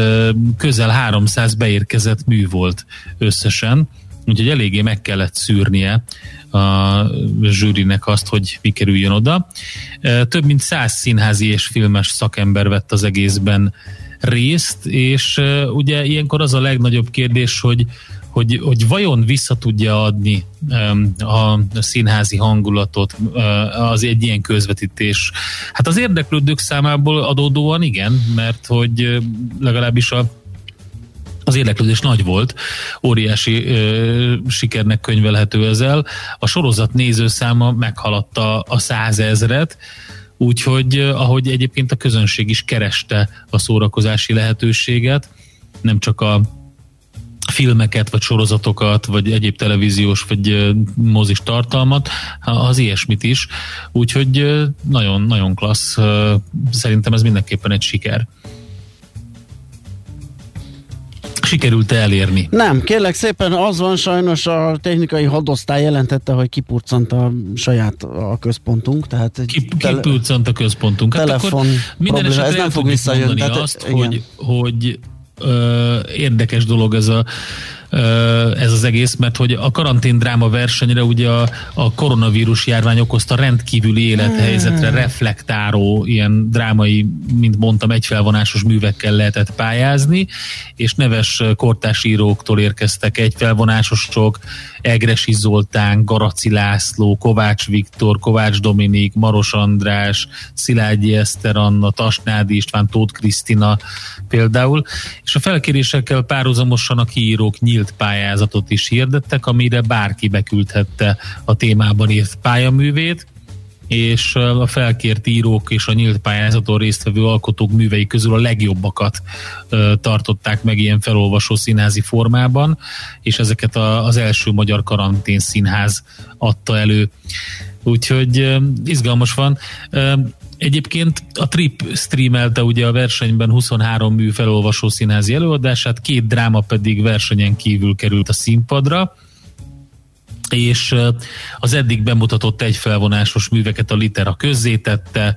Speaker 2: közel 300 beérkezett mű volt összesen, úgyhogy eléggé meg kellett szűrnie a zsűrinek azt, hogy mi kerüljön oda. Több mint száz színházi és filmes szakember vett az egészben részt, és ugye ilyenkor az a legnagyobb kérdés, hogy hogy, hogy vajon vissza tudja adni um, a színházi hangulatot az egy ilyen közvetítés. Hát az érdeklődők számából adódóan igen, mert hogy legalábbis a az érdeklődés nagy volt, óriási ö, sikernek könyvelhető ezzel. A sorozat nézőszáma meghaladta a százezret, úgyhogy ahogy egyébként a közönség is kereste a szórakozási lehetőséget, nem csak a filmeket, vagy sorozatokat, vagy egyéb televíziós, vagy mozis tartalmat, az ilyesmit is. Úgyhogy nagyon, nagyon klassz. Szerintem ez mindenképpen egy siker. Sikerült elérni?
Speaker 1: Nem, kérlek szépen, az van sajnos a technikai hadosztály jelentette, hogy kipurcant a saját a központunk, tehát
Speaker 2: tele- kipurcant a központunk.
Speaker 1: Hát telefon minden probléma, ez nem fog visszajönni.
Speaker 2: Azt, igen. hogy, hogy ö, érdekes dolog ez a ez az egész, mert hogy a karantén dráma versenyre ugye a, a koronavírus járvány okozta rendkívüli élethelyzetre hmm. reflektáló ilyen drámai, mint mondtam, egyfelvonásos művekkel lehetett pályázni, és neves kortásíróktól érkeztek egyfelvonásosok, Egresi Zoltán, Garaci László, Kovács Viktor, Kovács Dominik, Maros András, Szilágyi Eszter Anna, Tasnádi István, Tóth Krisztina például, és a felkérésekkel párhuzamosan a kiírók nyílt pályázatot is hirdettek, amire bárki beküldhette a témában írt pályaművét, és a felkért írók és a nyílt pályázaton résztvevő alkotók művei közül a legjobbakat tartották meg ilyen felolvasó színházi formában, és ezeket az első magyar karantén színház adta elő. Úgyhogy izgalmas van. Egyébként a Trip streamelte ugye a versenyben 23 mű felolvasó színházi előadását, két dráma pedig versenyen kívül került a színpadra és az eddig bemutatott egyfelvonásos műveket a Litera közzétette,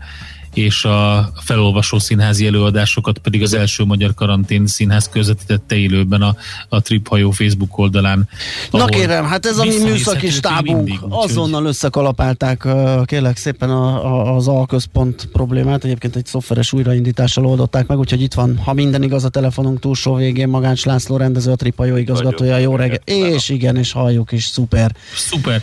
Speaker 2: és a felolvasó színházi előadásokat pedig az első magyar karantén színház közvetítette élőben a, a Trip hajó Facebook oldalán.
Speaker 1: Na kérem, hát ez a mi műszaki stábunk, mindig, azonnal összekalapálták kérlek szépen a, a, az alközpont problémát, egyébként egy szoftveres újraindítással oldották meg, úgyhogy itt van, ha minden igaz a telefonunk túlsó végén, Magáncs László rendező, a Trip hajó igazgatója, jó reggel, és igen, és halljuk is, szuper.
Speaker 2: Szuper.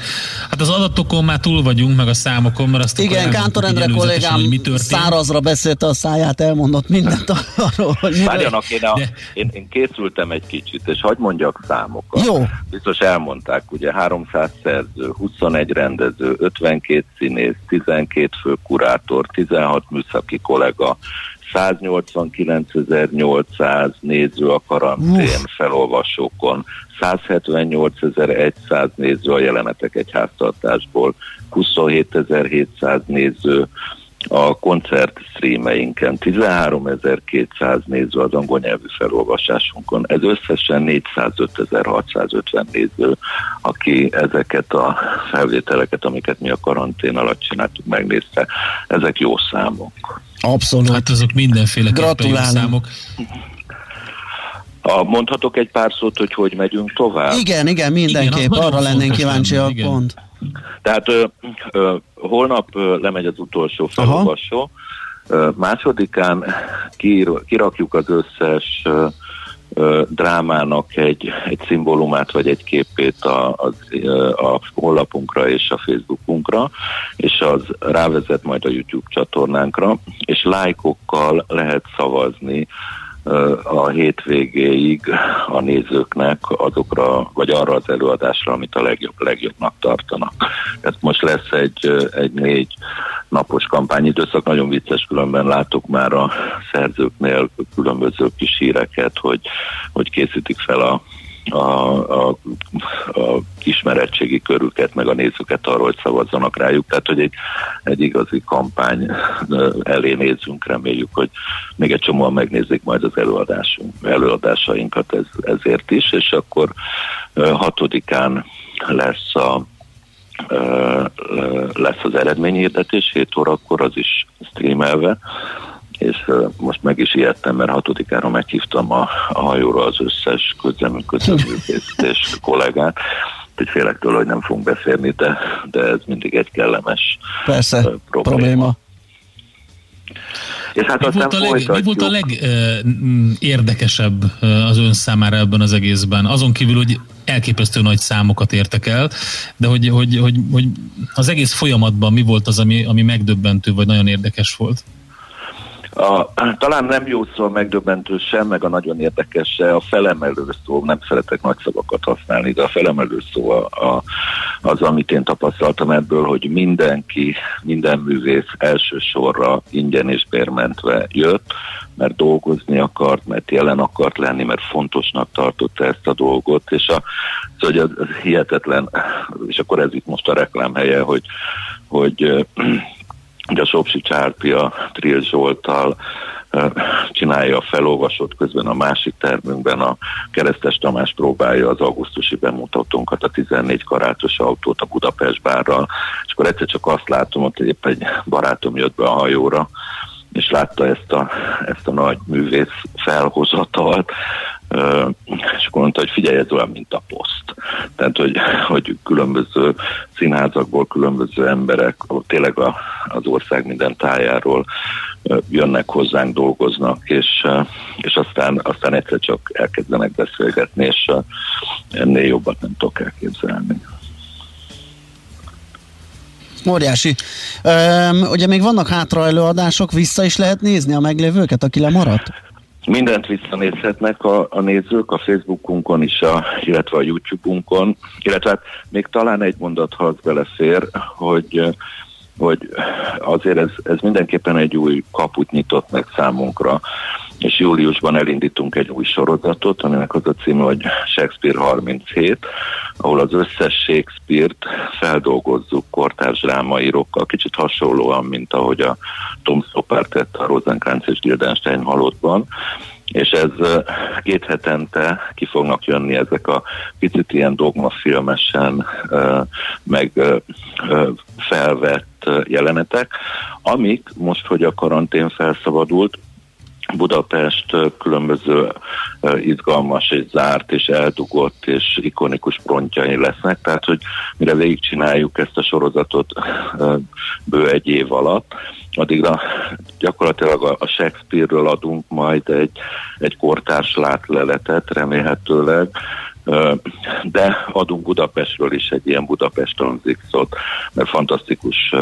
Speaker 2: Hát az adatokon már túl vagyunk, meg a számokon, mert azt
Speaker 1: igen, Kántor Endre kollégám szárazra beszélte a száját, elmondott mindent arról, hogy...
Speaker 8: Várjanak, én, a, én, én készültem egy kicsit, és hagyd mondjak számokat.
Speaker 1: Jó.
Speaker 8: Biztos elmondták, ugye 300 szerző, 21 rendező, 52 színész, 12 főkurátor, 16 műszaki kollega, 189.800 néző a karantén felolvasókon, 178.100 néző a jelenetek egy háztartásból, 27.700 néző a koncert streameinken, 13.200 néző az angol nyelvű felolvasásunkon. Ez összesen 405.650 néző, aki ezeket a felvételeket, amiket mi a karantén alatt csináltuk, megnézte. Ezek jó számok.
Speaker 1: Abszolút.
Speaker 2: Hát azok mindenféle számok.
Speaker 8: A, mondhatok egy pár szót, hogy hogy megyünk tovább?
Speaker 1: Igen, igen, mindenképp. Igen, Arra lennénk kíváncsiak pont.
Speaker 8: Tehát ö, ö, holnap ö, lemegy az utolsó felolvasó. Másodikán kiír, kirakjuk az összes ö, ö, drámának egy, egy szimbólumát vagy egy képét a, a, a honlapunkra és a Facebookunkra, és az rávezet majd a YouTube csatornánkra, és lájkokkal lehet szavazni a hétvégéig a nézőknek azokra, vagy arra az előadásra, amit a legjobb, legjobbnak tartanak. Tehát most lesz egy, egy négy napos kampányidőszak, nagyon vicces különben látok már a szerzőknél különböző kis híreket, hogy, hogy készítik fel a, a, a, a ismeretségi körüket, meg a nézőket arról, hogy szavazzanak rájuk. Tehát, hogy egy, egy igazi kampány elé nézzünk, reméljük, hogy még egy csomóan megnézik majd az előadásunk, előadásainkat ez, ezért is, és akkor hatodikán lesz a lesz az eredményhirdetés 7 órakor, az is streamelve, és most meg is ijedtem, mert hatodikára meghívtam a, a hajóra az összes közleműködőművészt és kollégát, hogy félek tőle, hogy nem fogunk beszélni, de, de ez mindig egy kellemes
Speaker 1: Persze, probléma. probléma.
Speaker 2: És hát mi, volt a leg, mi volt a legérdekesebb az ön számára ebben az egészben? Azon kívül, hogy elképesztő nagy számokat értek el, de hogy, hogy, hogy, hogy az egész folyamatban mi volt az, ami, ami megdöbbentő, vagy nagyon érdekes volt?
Speaker 8: A, talán nem jó szó a megdöbbentő sem, meg a nagyon érdekes se, a felemelő szó, nem szeretek nagy szavakat használni, de a felemelő szó a, a, az, amit én tapasztaltam ebből, hogy mindenki, minden művész elsősorra ingyen és bérmentve jött, mert dolgozni akart, mert jelen akart lenni, mert fontosnak tartotta ezt a dolgot, és a, szóval az, az hihetetlen, és akkor ez itt most a reklám helye, hogy, hogy Ugye a Sopsi Csárpi a Trill Zsoltal csinálja a felolvasót, közben a másik termünkben a Keresztes Tamás próbálja az augusztusi bemutatónkat, a 14 karátos autót a Budapest bárral, és akkor egyszer csak azt látom, hogy épp egy barátom jött be a hajóra, és látta ezt a, ezt a nagy művész felhozatalt, és akkor mondta, hogy figyelj, ez olyan, mint a poszt. Tehát, hogy, hogy különböző színházakból különböző emberek, tényleg a, az ország minden tájáról jönnek hozzánk, dolgoznak, és, és aztán, aztán egyszer csak elkezdenek beszélgetni, és ennél jobbat nem tudok elképzelni.
Speaker 1: Óriási. Üm, ugye még vannak hátra előadások, vissza is lehet nézni a meglévőket, aki lemaradt?
Speaker 8: Mindent visszanézhetnek a, a nézők a Facebookunkon is, a, illetve a YouTube-unkon, illetve hát még talán egy mondat, ha az belefér, hogy hogy azért ez, ez mindenképpen egy új kaput nyitott meg számunkra, és júliusban elindítunk egy új sorozatot, aminek az a címe, hogy Shakespeare 37, ahol az összes Shakespeare-t feldolgozzuk kortárs drámaírókkal, kicsit hasonlóan, mint ahogy a Tom Stoppard tette a Rosencrantz és Gildenstein halottban, és ez két hetente ki fognak jönni ezek a picit ilyen dogmafilmesen meg felvett jelenetek, amik most, hogy a karantén felszabadult, Budapest különböző izgalmas és zárt és eldugott és ikonikus frontjai lesznek, tehát hogy mire végigcsináljuk ezt a sorozatot bő egy év alatt, addigra gyakorlatilag a Shakespeare-ről adunk majd egy, egy kortárs látleletet remélhetőleg, de adunk Budapestről is egy ilyen Budapest tranzixot, mert fantasztikus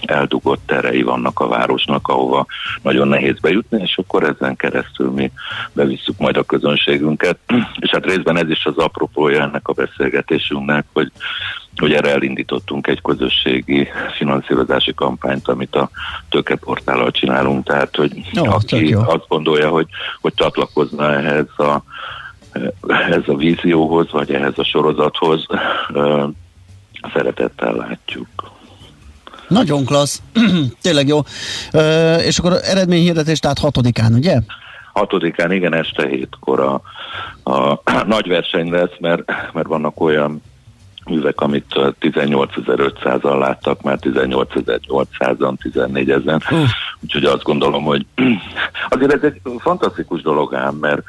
Speaker 8: eldugott terei vannak a városnak, ahova nagyon nehéz bejutni, és akkor ezen keresztül mi bevisszük majd a közönségünket. És hát részben ez is az apropója ennek a beszélgetésünknek, hogy hogy erre elindítottunk egy közösségi finanszírozási kampányt, amit a tőkeportállal csinálunk, tehát hogy jó, aki azt gondolja, hogy, hogy csatlakozna ehhez a, ehhez a vízióhoz, vagy ehhez a sorozathoz, szeretettel látjuk.
Speaker 1: Nagyon klassz, tényleg jó. és akkor eredményhirdetés, tehát hatodikán, ugye?
Speaker 8: Hatodikán, igen, este hétkor a, a nagy verseny lesz, mert, mert vannak olyan művek, amit 18.500-an láttak, már 18.800-an, 14 ezen. Úgyhogy azt gondolom, hogy azért ez egy fantasztikus dolog ám, mert,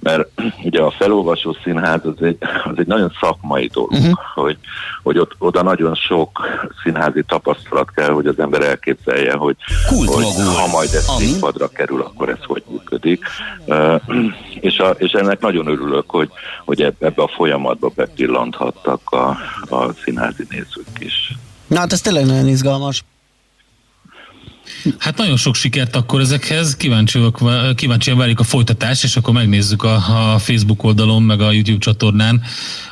Speaker 8: mert ugye a felolvasó színház az egy, az egy nagyon szakmai dolog, uh-huh. hogy, hogy ott, oda nagyon sok színházi tapasztalat kell, hogy az ember elképzelje, hogy, hogy ha majd ez színpadra kerül, akkor ez hogy működik. Uh, és, a, és ennek nagyon örülök, hogy, hogy ebbe a folyamatba bepillanthattak a, a színházi nézők is.
Speaker 1: Na hát ez tényleg nagyon izgalmas.
Speaker 2: Hát nagyon sok sikert akkor ezekhez, kíváncsiak, kíváncsian várjuk a folytatást, és akkor megnézzük a, a Facebook oldalon, meg a YouTube csatornán,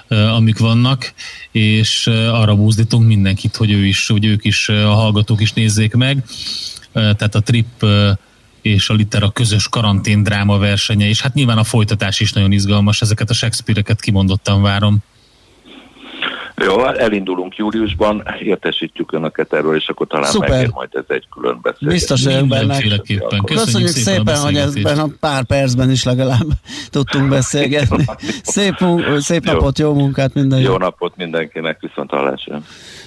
Speaker 2: amik vannak, és arra búzdítunk mindenkit, hogy ő is, hogy ők is, a hallgatók is nézzék meg. Tehát a Trip és a Litera közös karantén dráma versenye, és hát nyilván a folytatás is nagyon izgalmas, ezeket a Shakespeare-eket kimondottan várom.
Speaker 8: Jó, elindulunk júliusban, értesítjük Önöket erről, és akkor talán Szuper. megér majd ez egy külön beszélgetés.
Speaker 1: Biztos vagyok benne. Köszönjük, Köszönjük szépen, szépen hogy ezben a pár percben is legalább tudtunk beszélgetni. Szép, szép napot, jó munkát minden
Speaker 8: Jó napot mindenkinek, viszont hallásra.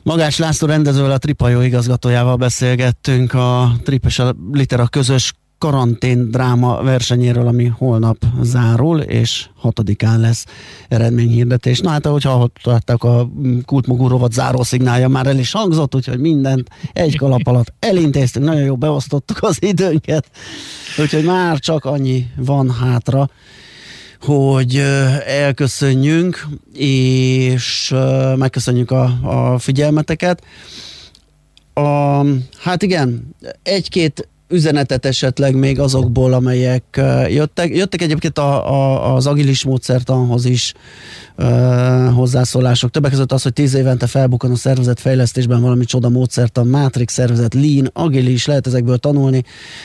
Speaker 1: Magás László rendezővel, a Tripajó igazgatójával beszélgettünk a Trip és a Litera közös karantén dráma versenyéről, ami holnap zárul, és hatodikán lesz eredményhirdetés. Na hát, ahogy hallották, a kultmogú rovat záró szignálja már el is hangzott, úgyhogy mindent egy kalap alatt elintéztünk, nagyon jó beosztottuk az időnket, úgyhogy már csak annyi van hátra, hogy elköszönjünk, és megköszönjük a, a figyelmeteket. A, hát igen, egy-két üzenetet esetleg még azokból, amelyek jöttek. Jöttek egyébként a, a, az agilis módszertanhoz is uh, hozzászólások. Többek között az, hogy tíz évente felbukkan a szervezet fejlesztésben valami csoda módszertan, Matrix szervezet, Lean, agilis, lehet ezekből tanulni,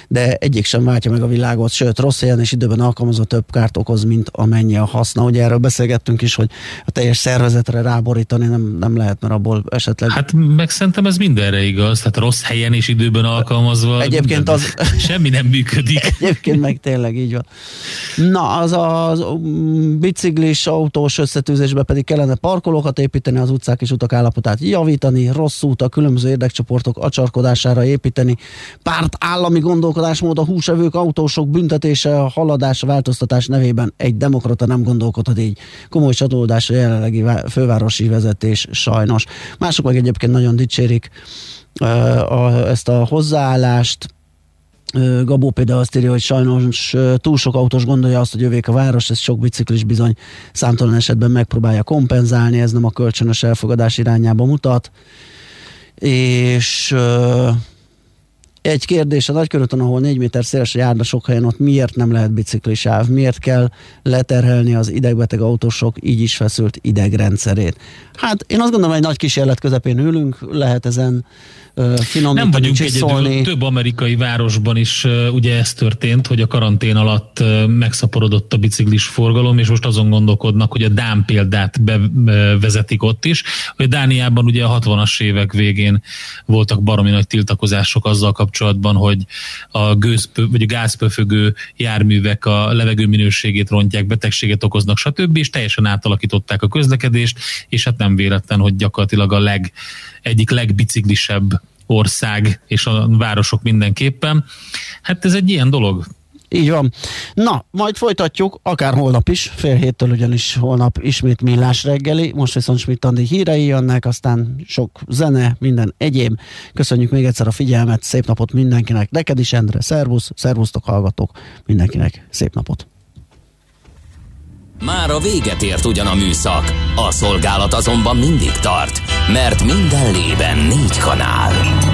Speaker 1: de egyik sem váltja meg a világot, sőt, rossz helyen és időben alkalmazva több kárt okoz, mint amennyi a haszna. Ugye erről beszélgettünk is, hogy a teljes szervezetre ráborítani nem, nem lehet, mert abból esetleg...
Speaker 2: Hát meg szerintem ez mindenre igaz, tehát rossz helyen és időben alkalmazva.
Speaker 1: Egyébként az...
Speaker 2: Semmi nem működik.
Speaker 1: Egyébként meg tényleg így van. Na, az a biciklis, autós összetűzésbe pedig kellene parkolókat építeni, az utcák és utak állapotát javítani, rossz út a különböző érdekcsoportok acsarkodására építeni, párt állami gondolkodásmód a húsevők, autósok büntetése, a haladás, változtatás nevében egy demokrata nem gondolkodhat így. Komoly csatolódás a jelenlegi fővárosi vezetés sajnos. Mások meg egyébként nagyon dicsérik ezt a hozzáállást, Gabó például azt írja, hogy sajnos túl sok autós gondolja azt, hogy jövék a város, ez sok biciklis bizony számtalan esetben megpróbálja kompenzálni, ez nem a kölcsönös elfogadás irányába mutat. És egy kérdés, a nagykörúton, ahol 4 méter széles a járda sok helyen, ott miért nem lehet biciklisáv? Miért kell leterhelni az idegbeteg autósok így is feszült idegrendszerét? Hát én azt gondolom, hogy egy nagy kísérlet közepén ülünk, lehet ezen finomítani,
Speaker 2: Nem vagyunk egyedül, több amerikai városban is ugye ez történt, hogy a karantén alatt megszaporodott a biciklis forgalom, és most azon gondolkodnak, hogy a Dán példát bevezetik ott is. Hogy Dániában ugye a 60-as évek végén voltak baromi nagy tiltakozások azzal kapcsolatban, hogy a gőzpő, vagy a gázpöfögő járművek a levegő minőségét rontják, betegséget okoznak, stb. és teljesen átalakították a közlekedést, és hát nem véletlen, hogy gyakorlatilag a leg, egyik legbiciklisebb ország, és a városok mindenképpen. Hát ez egy ilyen dolog.
Speaker 1: Így van. Na, majd folytatjuk, akár holnap is, fél héttől ugyanis holnap ismét millás reggeli, most viszont Schmidt Andi hírei jönnek, aztán sok zene, minden egyéb. Köszönjük még egyszer a figyelmet, szép napot mindenkinek, neked is Endre, szervusz, szervusztok hallgatók, mindenkinek szép napot.
Speaker 4: Már a véget ért ugyan a műszak, a szolgálat azonban mindig tart, mert minden lében négy kanál.